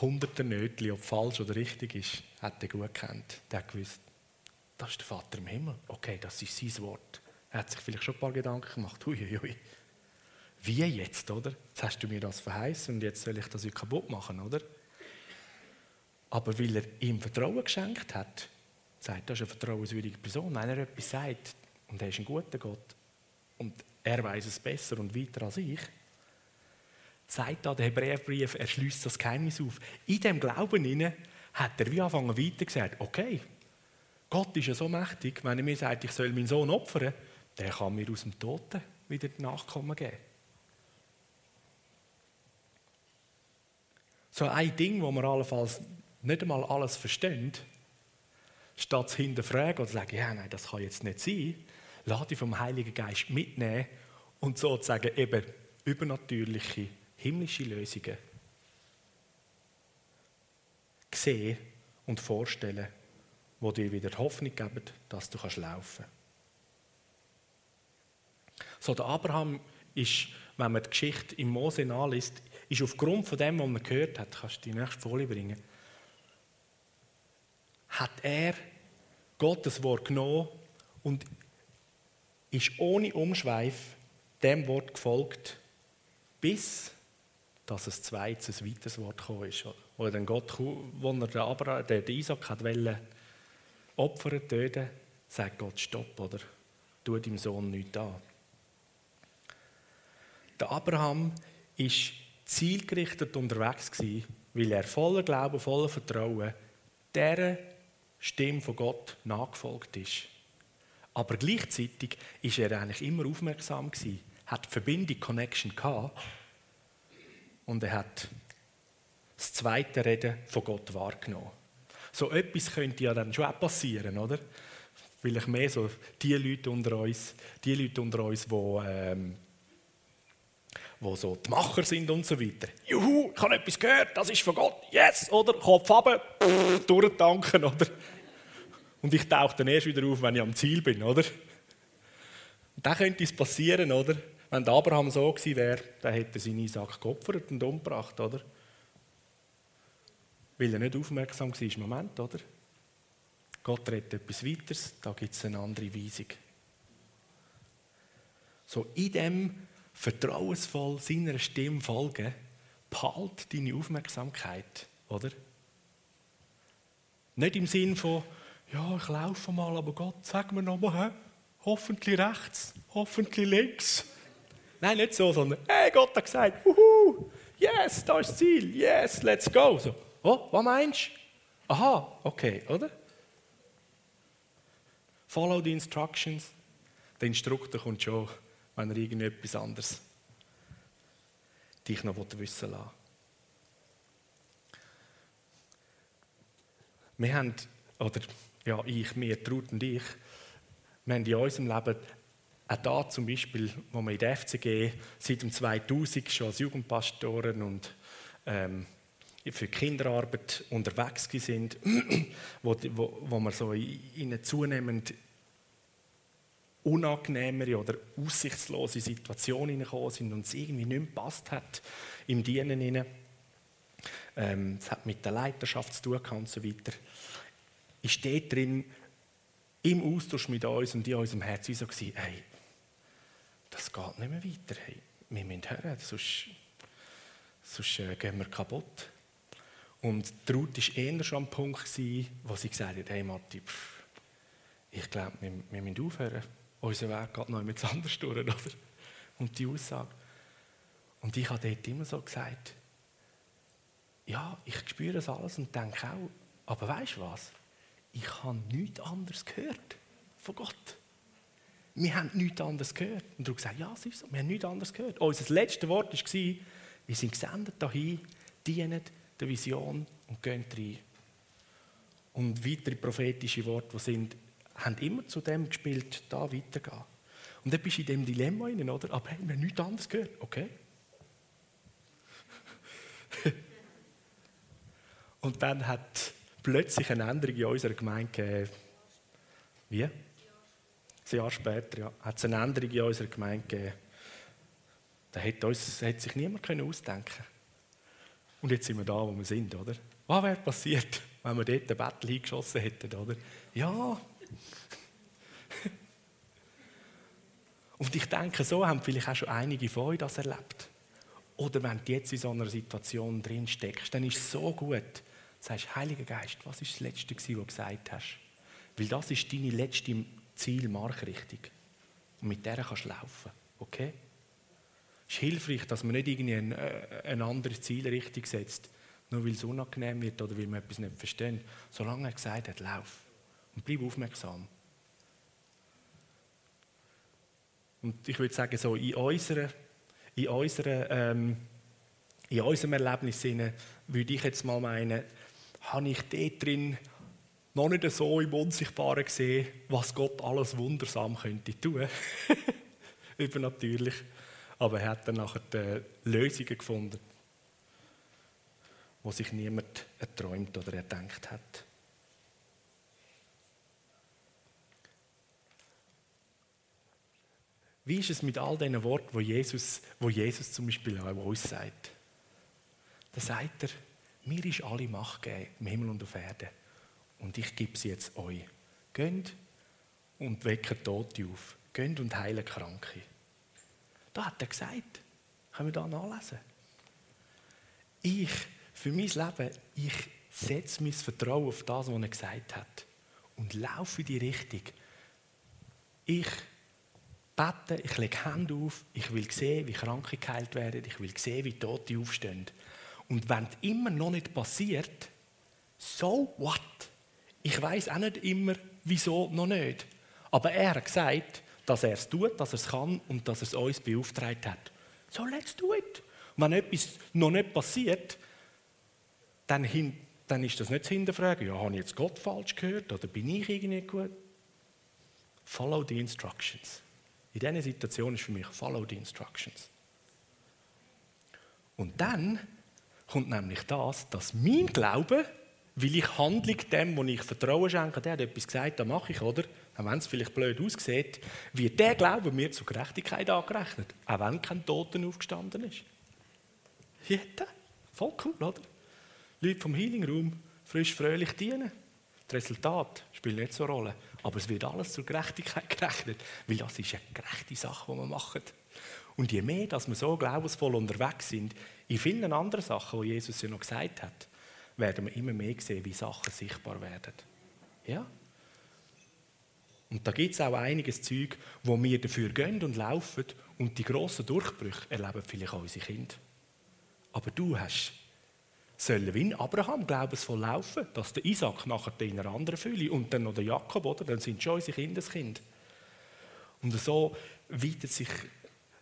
hunderte Nötchen, ob falsch oder richtig ist, hat er gut kennt. Der hat gewusst, das ist der Vater im Himmel. Okay, das ist sein Wort. Er hat sich vielleicht schon ein paar Gedanken gemacht. Uiuiui. Wie jetzt, oder? Jetzt hast du mir das verheißen und jetzt soll ich das kaputt machen, oder? Aber weil er ihm Vertrauen geschenkt hat, sagt, das ist eine vertrauenswürdige Person. Wenn er etwas sagt und er ist ein guter Gott und er weiß es besser und weiter als ich, sagt da der Hebräerbrief, er schließt das Geheimnis auf. In dem Glauben inne hat er wie anfangen weiter gesagt, okay, Gott ist ja so mächtig, wenn er mir sagt, ich soll meinen Sohn opfern, der kann mir aus dem Toten wieder Nachkommen geben. So ein Ding, wo man allenfalls nicht einmal alles versteht, statt zu hinterfragen oder zu sagen, ja, nein, das kann jetzt nicht sein, lade ich vom Heiligen Geist mitnehmen und sozusagen eben übernatürliche, himmlische Lösungen sehen und vorstellen, wo dir wieder Hoffnung geben, dass du laufen kannst. So, der Abraham ist, wenn man die Geschichte im Mose nachliest, ist aufgrund von dem, was man gehört hat, kannst du die nächste Folie bringen, hat er Gottes Wort genommen und ist ohne Umschweif dem Wort gefolgt, bis dass ein zweites, ein weiteres Wort gekommen ist. Wo dann Gott, wo er den, Abraham, den Isaac hat wollen, opfern, töten, sagt Gott, stopp, oder? Tu deinem Sohn nichts an. Der Abraham war zielgerichtet unterwegs weil er voller Glauben, voller Vertrauen dieser Stimme von Gott nachgefolgt ist. Aber gleichzeitig ist er eigentlich immer aufmerksam gewesen, hat Verbindung, Connection gehabt und er hat das zweite Reden von Gott wahrgenommen. So etwas könnte ja dann schon auch passieren, oder? Vielleicht mehr so die Leute unter uns, die Leute unter uns, die ähm, wo so die Macher sind und so weiter. Juhu, ich habe etwas gehört, das ist von Gott, yes, oder? Kopf runter, durchtanken, oder? Und ich tauche dann erst wieder auf, wenn ich am Ziel bin, oder? Und dann könnte es passieren, oder? Wenn Abraham so gewesen wäre, dann hätte er seinen Isaac geopfert und umgebracht, oder? Weil er nicht aufmerksam war im Moment, oder? Gott redet etwas weiteres, da gibt es eine andere Weisung. So in dem vertrauensvoll seiner Stimme folgen, behalt deine Aufmerksamkeit, oder? Nicht im Sinn von, ja, ich laufe mal, aber Gott, sag mir nochmal, hoffentlich rechts, hoffentlich links. Nein, nicht so, sondern, hey, Gott hat gesagt, uhu, yes, da ist das Ziel, yes, let's go. So, oh, was meinst du? Aha, okay, oder? Follow the instructions. Der Instruktor kommt schon wenn er irgendetwas anderes dich noch wissen lassen. Wir haben, oder ja, ich, mir, Trud und ich, wir haben in unserem Leben auch da zum Beispiel, wo wir in der FCG seit dem 2000 schon als Jugendpastoren und ähm, für Kinderarbeit unterwegs sind, wo, wo, wo wir so in eine zunehmend unangenehmere oder aussichtslose Situation hineingekommen sind und es irgendwie nicht mehr gepasst hat im Dienen. Ähm, es hat mit der Leiterschaft zu tun und so weiter. ist dort drin im Austausch mit uns und in unserem Herzen so gewesen, hey, das geht nicht mehr weiter. Hey, wir müssen hören, sonst, sonst äh, gehen wir kaputt. Und die Ruth war eher schon am Punkt, gewesen, wo sie gesagt hat, hey Matti, pff, ich glaube, wir, wir müssen aufhören. Unser Weg geht noch etwas anders durch, oder? Und die Aussage. Und ich habe dort immer so gesagt, ja, ich spüre das alles und denke auch, aber weißt du was? Ich habe nichts anderes gehört von Gott. Wir haben nichts anderes gehört. Und hast gesagt, ja, es ist so, wir haben nichts anderes gehört. Unser letztes Wort war, wir sind gesendet dahin, dienen der Vision und gehen rein. Und weitere prophetische Worte, die sind, haben immer zu dem gespielt, da weitergehen. Und dann bist du in dem Dilemma rein, oder? Aber hey, wir haben nichts anderes gehört. Okay. und dann hat plötzlich eine Änderung in unserer Gemeinde gegeben. Wie? Ein Jahr später ja, hat es eine Änderung in unserer Gemeinde gegeben. Da hätte, uns, hätte sich niemand ausdenken können. Und jetzt sind wir da, wo wir sind, oder? Was wäre passiert, wenn wir dort den Battle hingeschossen hätten, oder? Ja. Und ich denke, so haben vielleicht auch schon einige von euch das erlebt. Oder wenn du jetzt in so einer Situation drin steckst, dann ist es so gut, sagst, Heiliger Geist, was ist das Letzte, was du gesagt hast? Weil das ist deine letzte Zielmarkrichtung. Und mit der kannst du laufen. Okay? Es ist hilfreich, dass man nicht irgendwie ein, äh, eine andere Zielrichtung setzt, nur weil es unangenehm wird oder weil man etwas nicht versteht. Solange er gesagt hat, lauf. Und bleib aufmerksam. Und ich würde sagen, so in unserer, in unserer, ähm, in unserem Erlebnis würde ich jetzt mal meinen, habe ich dort drin noch nicht so im Unsichtbaren gesehen, was Gott alles wundersam könnte tun. Übernatürlich. Aber er hat dann nachher Lösungen gefunden, wo sich niemand erträumt oder erdenkt hat. Wie ist es mit all diesen Worten, wo Jesus, wo Jesus zum Beispiel auch uns sagt? Da sagt er, mir ist alle Macht gegeben, im Himmel und auf Erden. Und ich gebe sie jetzt euch. Geht und weckt Tote auf. Geht und heilen Kranke. Da hat er gesagt. Können wir da nachlesen? Ich, für mein Leben, ich setze mein Vertrauen auf das, was er gesagt hat. Und laufe in die Richtung. Ich bete, ich lege Hände auf, ich will sehen, wie Kranke geheilt werden, ich will sehen, wie Tote aufstehen. Und wenn es immer noch nicht passiert, so what? Ich weiß auch nicht immer, wieso noch nicht. Aber er hat gesagt, dass er es tut, dass er es kann und dass er es uns beauftragt hat. So, let's do it. Wenn etwas noch nicht passiert, dann, hin, dann ist das nicht zu hinterfragen, ja, habe ich jetzt Gott falsch gehört oder bin ich irgendwie gut? Follow the instructions. In dieser Situation ist für mich Follow the instructions. Und dann kommt nämlich das, dass mein Glaube, weil ich Handlung dem, wo ich Vertrauen schenke, der hat etwas gesagt, das mache ich, oder? Auch wenn es vielleicht blöd aussieht, wird der Glaube mir zur Gerechtigkeit angerechnet, auch wenn kein Toten aufgestanden ist. Jeder. Voll cool, oder? Leute vom Healing Room frisch fröhlich dienen. Das Resultat spielt nicht so eine Rolle. Aber es wird alles zur Gerechtigkeit gerechnet, weil das ist eine gerechte Sache, die wir machen. Und je mehr, dass wir so glaubensvoll unterwegs sind, in vielen anderen Sachen, die Jesus ja noch gesagt hat, werden wir immer mehr sehen, wie Sachen sichtbar werden. Ja? Und da gibt es auch einiges Zeug, wo wir dafür gehen und laufen und die grossen Durchbrüche erleben vielleicht auch unsere Kinder. Aber du hast sollen wie Abraham glaubensvoll laufen, dass der Isaac nachher in einer anderen Fülle und dann noch der Jakob, oder? Dann sind schon unsere Kindeskind. Und so weitet sich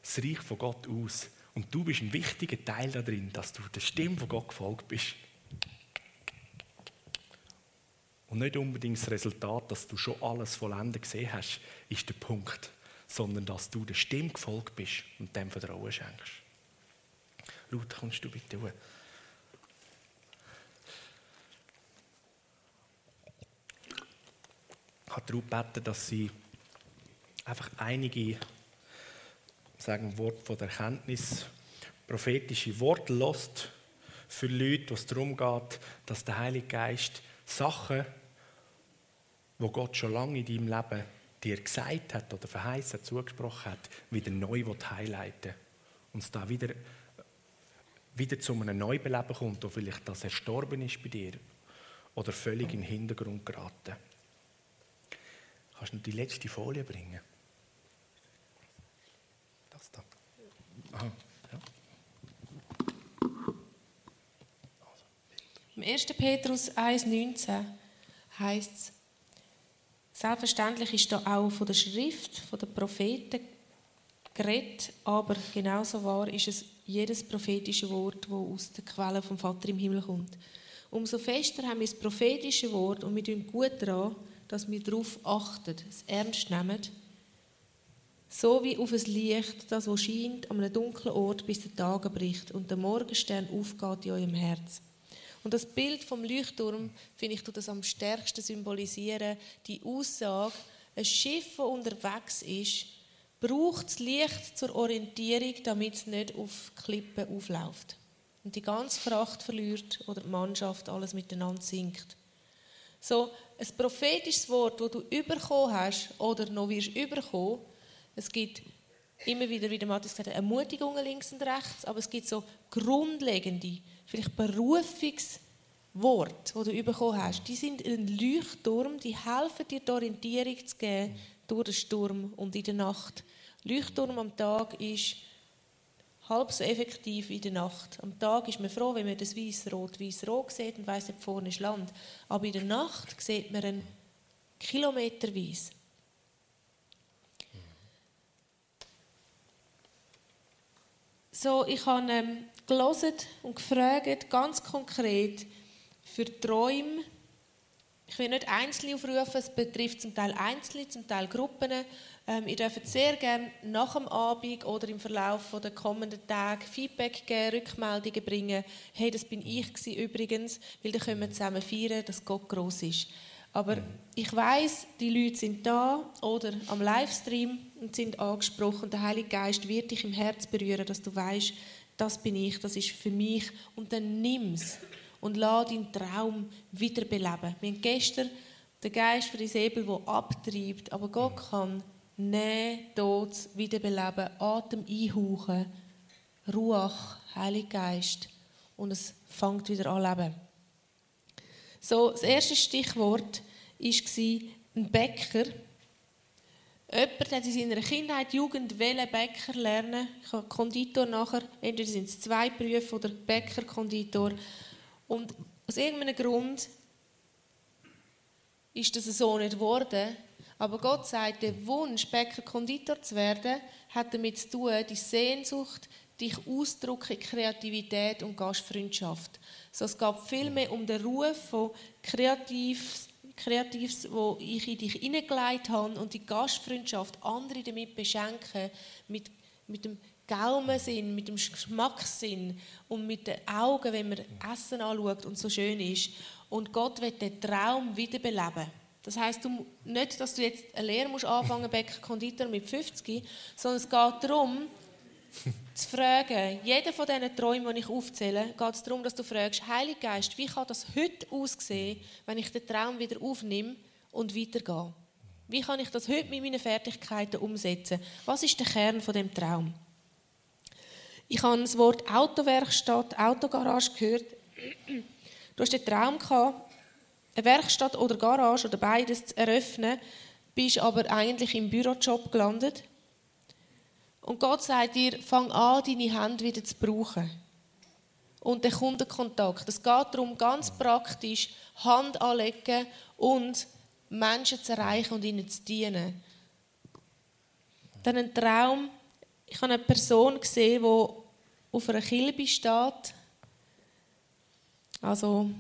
das Reich von Gott aus. Und du bist ein wichtiger Teil darin, dass du der Stimme von Gott gefolgt bist. Und nicht unbedingt das Resultat, dass du schon alles vollendet gesehen hast, ist der Punkt, sondern dass du der Stimme gefolgt bist und dem Vertrauen schenkst. Ruth, kommst du bitte hoch? Habe darum gebeten, dass sie einfach einige sagen Wort von der Erkenntnis, prophetische Worte lässt für Leute, was darum geht, dass der Heilige Geist Sachen wo Gott schon lange in deinem Leben dir gesagt hat oder verheißen, zugesprochen hat, wieder neu highlighten und es da wieder, wieder zu einem Neubeleben kommt, wo vielleicht das erstorben ist bei dir oder völlig in den Hintergrund geraten. Kannst du die letzte Folie bringen? Das da. Aha. Im 1. Petrus 1,19 heißt es, selbstverständlich ist da auch von der Schrift, von den Propheten geredet, aber genauso wahr ist es jedes prophetische Wort, das aus der Quelle vom Vater im Himmel kommt. Umso fester haben wir das prophetische Wort und wir tun gut daran, dass wir darauf achten, es ernst nehmen, so wie auf ein Licht, das wo scheint an einem dunklen Ort, bis der Tag bricht und der Morgenstern aufgeht in eurem Herz. Und das Bild vom Leuchtturm, finde ich, tut das am stärksten symbolisieren. Die Aussage, ein Schiff, das unterwegs ist, braucht das Licht zur Orientierung, damit es nicht auf Klippen aufläuft. Und die ganze Fracht verliert oder die Mannschaft alles miteinander sinkt. So, ein prophetisches Wort, das du überkommen hast oder noch wirst überkommen, es gibt immer wieder, wie der Matthias gesagt hat, Ermutigungen links und rechts, aber es gibt so grundlegende vielleicht Berufungsworte, die du bekommen hast, die sind ein Leuchtturm, die helfen dir, die Orientierung zu geben durch den Sturm und in der Nacht. Leuchtturm am Tag ist halb so effektiv wie in der Nacht. Am Tag ist man froh, wenn man das weiß-rot, weiß-rot sieht und weiss, vorne ist Land. Aber in der Nacht sieht man einen kilometerweise. So, ich habe ähm, gelesen und gefragt, ganz konkret, für Träume. Ich will nicht Einzelne aufrufen, es betrifft zum Teil Einzelne, zum Teil Gruppen. Ähm, ihr dürft sehr gerne nach dem Abend oder im Verlauf der kommenden Tage Feedback geben, Rückmeldungen bringen. Hey, das bin ich übrigens, weil dann können wir zusammen feiern, dass Gott groß ist. Aber ich weiß, die Leute sind da oder am Livestream und sind angesprochen. Der Heilige Geist wird dich im Herz berühren, dass du weißt, das bin ich, das ist für mich. Und dann nimm es und lass deinen Traum wiederbeleben. Wir haben gestern den Geist für die Säbel, der abtreibt, aber Gott kann nehmen, tot, wiederbeleben, Atem einhauchen, Ruach, Heiliger Geist und es fängt wieder an leben. So, das erste Stichwort war ein Bäcker, Jemand hat in seiner Kindheit, Jugend wollen Bäcker lernen. Konditor nachher. Entweder sind es zwei Berufe oder Bäcker, Konditor. Und aus irgendeinem Grund ist das so nicht geworden. Aber Gott sagt, der Wunsch, Bäcker, Konditor zu werden, hat damit zu tun, die Sehnsucht, dich ausdrücken, Kreativität und Gastfreundschaft. So, es gab viel mehr um den Ruf von kreativ Kreatives, wo ich in dich hineingelegt habe und die Gastfreundschaft andere damit beschenken, mit, mit dem Gaumensinn, mit dem Geschmackssinn und mit den Augen, wenn man Essen anschaut und so schön ist. Und Gott wird den Traum wiederbeleben. Das heißt du, nicht, dass du jetzt eine Lehre musst anfangen, Bäcker, Konditor mit 50, sondern es geht darum, zu fragen, jeder von diesen Träumen, die ich aufzähle, geht es darum, dass du fragst, Heiliger Geist, wie kann das heute aussehen, wenn ich den Traum wieder aufnehme und weitergehe? Wie kann ich das heute mit meinen Fertigkeiten umsetzen? Was ist der Kern von dem Traum? Ich habe das Wort Autowerkstatt, Autogarage gehört. Du hast den Traum gehabt, eine Werkstatt oder Garage oder beides zu eröffnen, bist aber eigentlich im Bürojob gelandet und Gott sagt dir, fang an, deine Hände wieder zu brauchen. Und der Kundenkontakt. Es geht darum, ganz praktisch Hand anlegen und Menschen zu erreichen und ihnen zu dienen. Dann ein Traum. Ich habe eine Person gesehen, die auf einer Kilbe steht. Also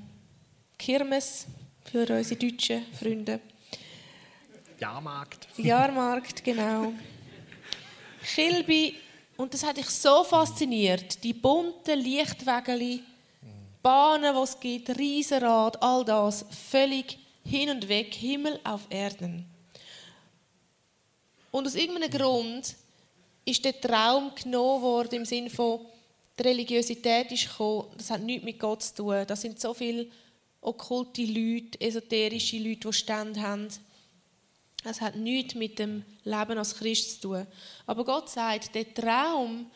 Kirmes für unsere deutschen Freunde. Jahrmarkt. Jahrmarkt, genau. Kilby, und das hat dich so fasziniert, die bunten Lichtwägeli, Bahnen, die es gibt, Riesenrad, all das, völlig hin und weg, Himmel auf Erden. Und aus irgendeinem Grund ist der Traum genommen worden im Sinne von, die Religiosität ist gekommen, das hat nichts mit Gott zu tun. Das sind so viele okkulte Leute, esoterische Leute, die Stände haben. Es hat nichts mit dem Leben als Christ zu tun. Aber Gott sagt, der Traum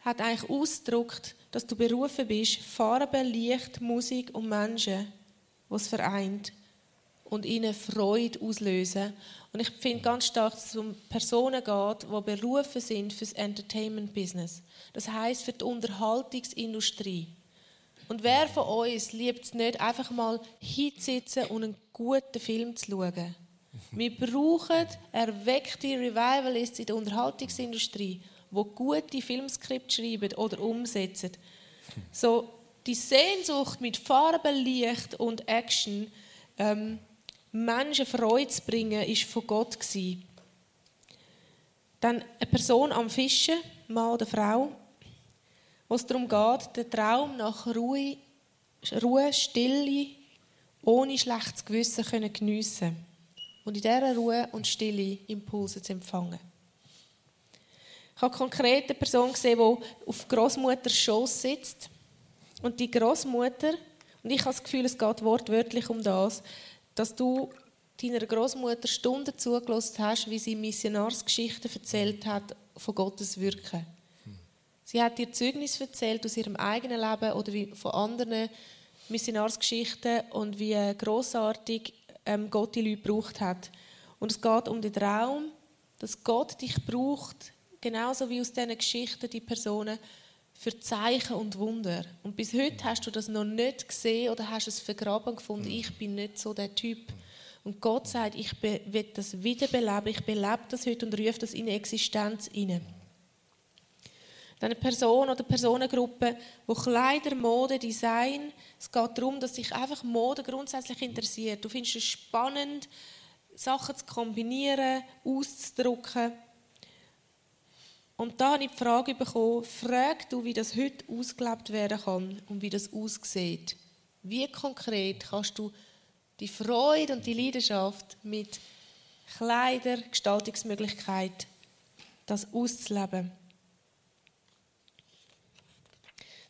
hat eigentlich ausgedrückt, dass du berufen bist, Farbe, Licht, Musik und Menschen, was vereint und ihnen Freude auslösen. Und ich finde ganz stark, dass es um Personen geht, die berufen sind für das Entertainment-Business. Das heißt für die Unterhaltungsindustrie. Und wer von uns liebt es nicht, einfach mal hinzusitzen und einen guten Film zu schauen? Wir brauchen erweckte Revivalists in der Unterhaltungsindustrie, die gute Filmskripte schreiben oder umsetzen. So die Sehnsucht mit Farben, Licht und Action, ähm, Menschen Freude zu bringen, ist von Gott gewesen. Dann eine Person am Fischen, Mann oder Frau, wo es darum geht, den Traum nach Ruhe, Ruhe Stille, ohne schlechtes Gewissen können geniessen und in dieser Ruhe und Stille Impulse zu empfangen. Ich habe konkret eine Person gesehen, die auf Großmutters Schoß sitzt. Und die Großmutter, und ich habe das Gefühl, es geht wortwörtlich um das, dass du deiner Großmutter Stunden zugelassen hast, wie sie Missionarsgeschichten erzählt hat von Gottes Wirken. Sie hat dir Zeugnis erzählt aus ihrem eigenen Leben oder von anderen Missionarsgeschichten und wie großartig ähm, Gott die Leute gebraucht hat. Und es geht um den Traum, dass Gott dich braucht, genauso wie aus diesen Geschichten die Personen, für Zeichen und Wunder. Und bis heute hast du das noch nicht gesehen oder hast es vergraben gefunden, ich bin nicht so der Typ. Und Gott sagt, ich will das wiederbeleben, ich belebe das heute und rufe das in Existenz hinein. Eine Person oder Personengruppe, wo Kleider, Mode, Design, es geht darum, dass sich einfach Mode grundsätzlich interessiert. Du findest es spannend, Sachen zu kombinieren, auszudrucken. Und da habe ich die Frage bekommen, frag du, wie das heute ausgelebt werden kann und wie das aussieht. Wie konkret kannst du die Freude und die Leidenschaft mit Kleider, Gestaltungsmöglichkeit, das auszuleben?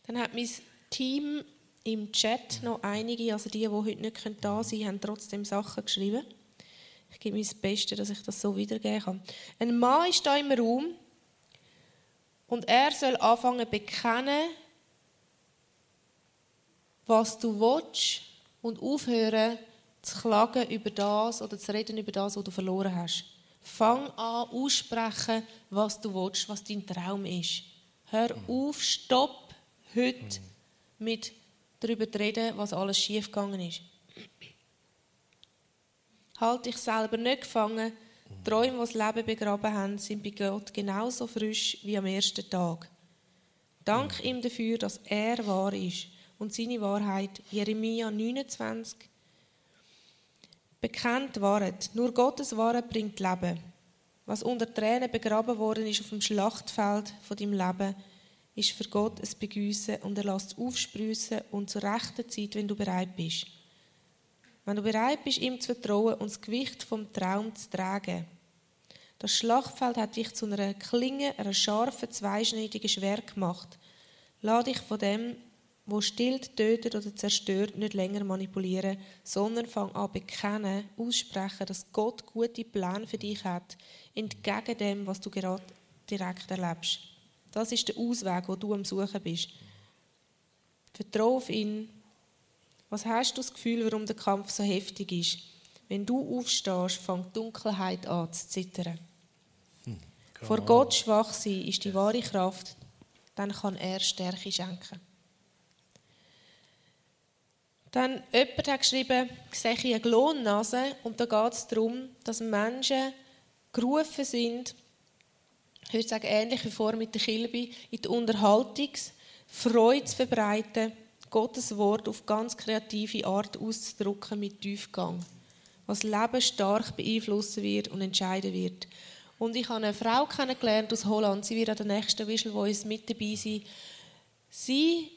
Dann hat mein Team im Chat noch einige, also die, die heute nicht da sein haben trotzdem Sachen geschrieben. Ich gebe mir das Beste, dass ich das so wiedergeben kann. Ein Mann ist da im Raum, und er soll anfangen zu bekennen, was du willst und aufhören zu klagen über das oder zu reden über das, was du verloren hast. Fang an, aussprechen, was du willst, was dein Traum ist. Hör auf, stopp heute mit darüber zu reden, was alles schiefgegangen ist. Halt dich selber nicht gefangen die Träume, die das Leben begraben haben, sind bei Gott genauso frisch wie am ersten Tag. Dank ihm dafür, dass er wahr ist und seine Wahrheit, Jeremia 29, bekannt waret. Nur Gottes Wahrheit bringt Leben. Was unter Tränen begraben worden ist auf dem Schlachtfeld von deinem Leben, ist für Gott ein Begüssen und er lässt es aufsprießen und zur rechten Zeit, wenn du bereit bist. Wenn du bereit bist, ihm zu vertrauen und das Gewicht vom Traum zu tragen. Das Schlachtfeld hat dich zu einer Klinge, einer scharfen, zweischneidigen Schwert gemacht. Lass dich von dem, wo stillt, tötet oder zerstört, nicht länger manipulieren, sondern fang an bekennen, aussprechen, dass Gott gute Pläne für dich hat, entgegen dem, was du gerade direkt erlebst. Das ist der Ausweg, wo du am Suchen bist. Vertraue auf ihn, was hast du das Gefühl, warum der Kampf so heftig ist? Wenn du aufstehst, fängt die Dunkelheit an zu zittern. Hm, Vor Gott schwach sein ist die wahre Kraft, dann kann er Stärke schenken. Dann jemand hat geschrieben, sehe ich eine Glonnase und da geht es darum, dass Menschen gerufen sind, ich würde sagen, ähnlich wie vor mit der Kilby, in die Unterhaltungsfreude zu verbreiten Gottes Wort auf ganz kreative Art auszudrücken mit Tiefgang, was Leben stark beeinflussen wird und entscheiden wird. Und ich habe eine Frau kennengelernt aus Holland, sie wird an der nächsten Visual Voice mit dabei sein. Sie,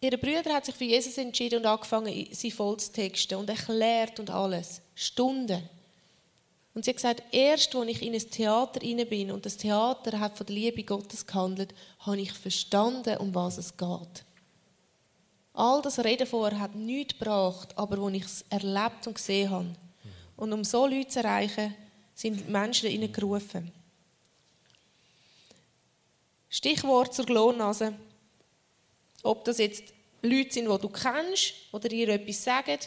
ihre Brüder hat sich für Jesus entschieden und angefangen, sie voll zu texten und erklärt und alles. Stunden. Und sie hat gesagt, erst als ich in ein Theater rein bin und das Theater hat von der Liebe Gottes gehandelt, habe ich verstanden, um was es geht. All das Reden vorher hat nichts gebracht, aber wo ich es erlebt und gesehen habe. Und um so Leute zu erreichen, sind Menschen ihnen gerufen. Stichwort zur Glonnase. Ob das jetzt Leute sind, die du kennst oder dir etwas sagen.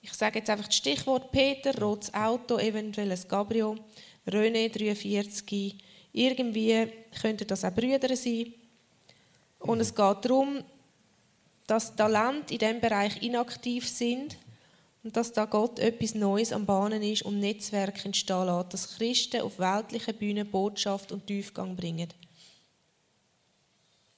Ich sage jetzt einfach das Stichwort Peter, rotes Auto, eventuell ein Gabriel, René 43. Irgendwie könnten das auch Brüder sein. Und es geht darum, dass Talente in diesem Bereich inaktiv sind und dass da Gott etwas Neues am Bahnen ist und Netzwerke entstehen lässt, dass Christen auf weltlichen Bühnen Botschaft und Tiefgang bringen.